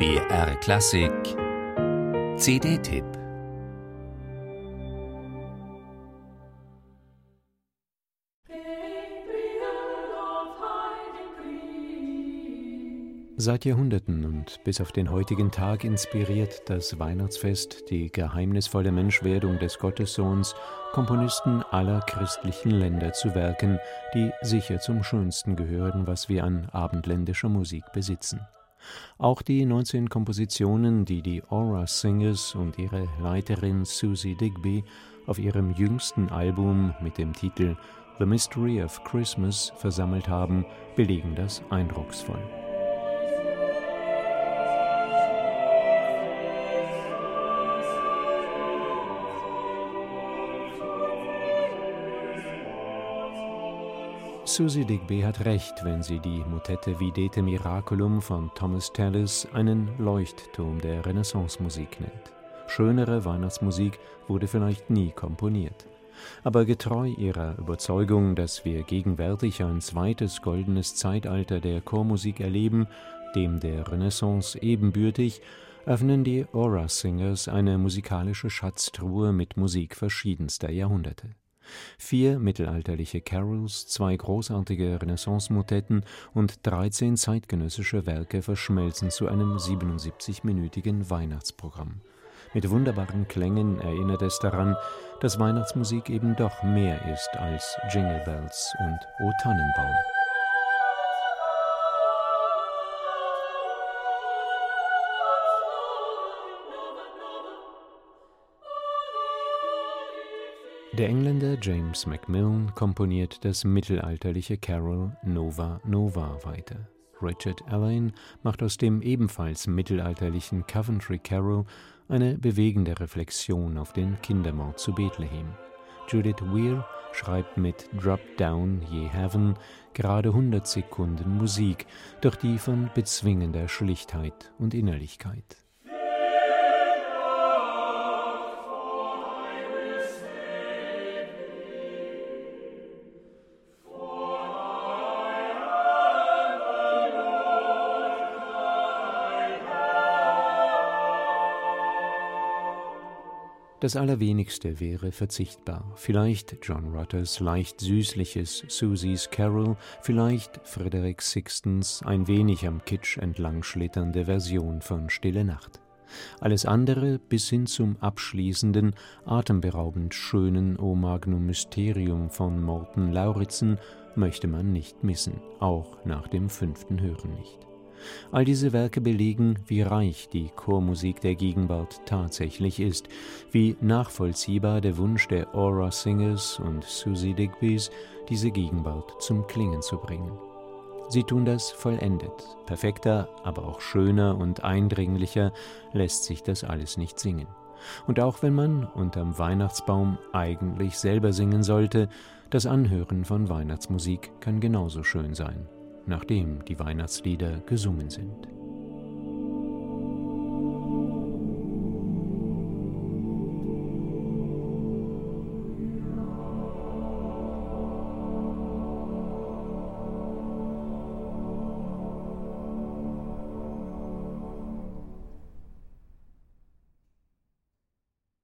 BR Klassik CD-Tipp Seit Jahrhunderten und bis auf den heutigen Tag inspiriert das Weihnachtsfest die geheimnisvolle Menschwerdung des Gottessohns Komponisten aller christlichen Länder zu Werken, die sicher zum Schönsten gehören, was wir an abendländischer Musik besitzen. Auch die 19 Kompositionen, die die Aura Singers und ihre Leiterin Susie Digby auf ihrem jüngsten Album mit dem Titel The Mystery of Christmas versammelt haben, belegen das eindrucksvoll. Susie Digby hat recht, wenn sie die Motette Videte Miraculum von Thomas Tallis einen Leuchtturm der Renaissance-Musik nennt. Schönere Weihnachtsmusik wurde vielleicht nie komponiert. Aber getreu ihrer Überzeugung, dass wir gegenwärtig ein zweites goldenes Zeitalter der Chormusik erleben, dem der Renaissance ebenbürtig, öffnen die Aura Singers eine musikalische Schatztruhe mit Musik verschiedenster Jahrhunderte. Vier mittelalterliche Carols, zwei großartige Renaissance-Motetten und 13 zeitgenössische Werke verschmelzen zu einem 77-minütigen Weihnachtsprogramm. Mit wunderbaren Klängen erinnert es daran, dass Weihnachtsmusik eben doch mehr ist als Jingle Bells und O Tannenbaum. Der Engländer James Macmillan komponiert das mittelalterliche Carol Nova Nova weiter. Richard Alleyn macht aus dem ebenfalls mittelalterlichen Coventry Carol eine bewegende Reflexion auf den Kindermord zu Bethlehem. Judith Weir schreibt mit Drop Down Ye Heaven gerade 100 Sekunden Musik, doch die von bezwingender Schlichtheit und Innerlichkeit. Das Allerwenigste wäre verzichtbar. Vielleicht John Rutters leicht süßliches Susies Carol, vielleicht Frederick Sixtons ein wenig am Kitsch entlang schlitternde Version von Stille Nacht. Alles andere bis hin zum abschließenden, atemberaubend schönen O Magnum Mysterium von Morten Lauritzen möchte man nicht missen, auch nach dem fünften Hören nicht. All diese Werke belegen, wie reich die Chormusik der Gegenwart tatsächlich ist, wie nachvollziehbar der Wunsch der Aura Singers und Susie Digbys, diese Gegenwart zum Klingen zu bringen. Sie tun das vollendet. Perfekter, aber auch schöner und eindringlicher lässt sich das alles nicht singen. Und auch wenn man unterm Weihnachtsbaum eigentlich selber singen sollte, das Anhören von Weihnachtsmusik kann genauso schön sein nachdem die Weihnachtslieder gesungen sind.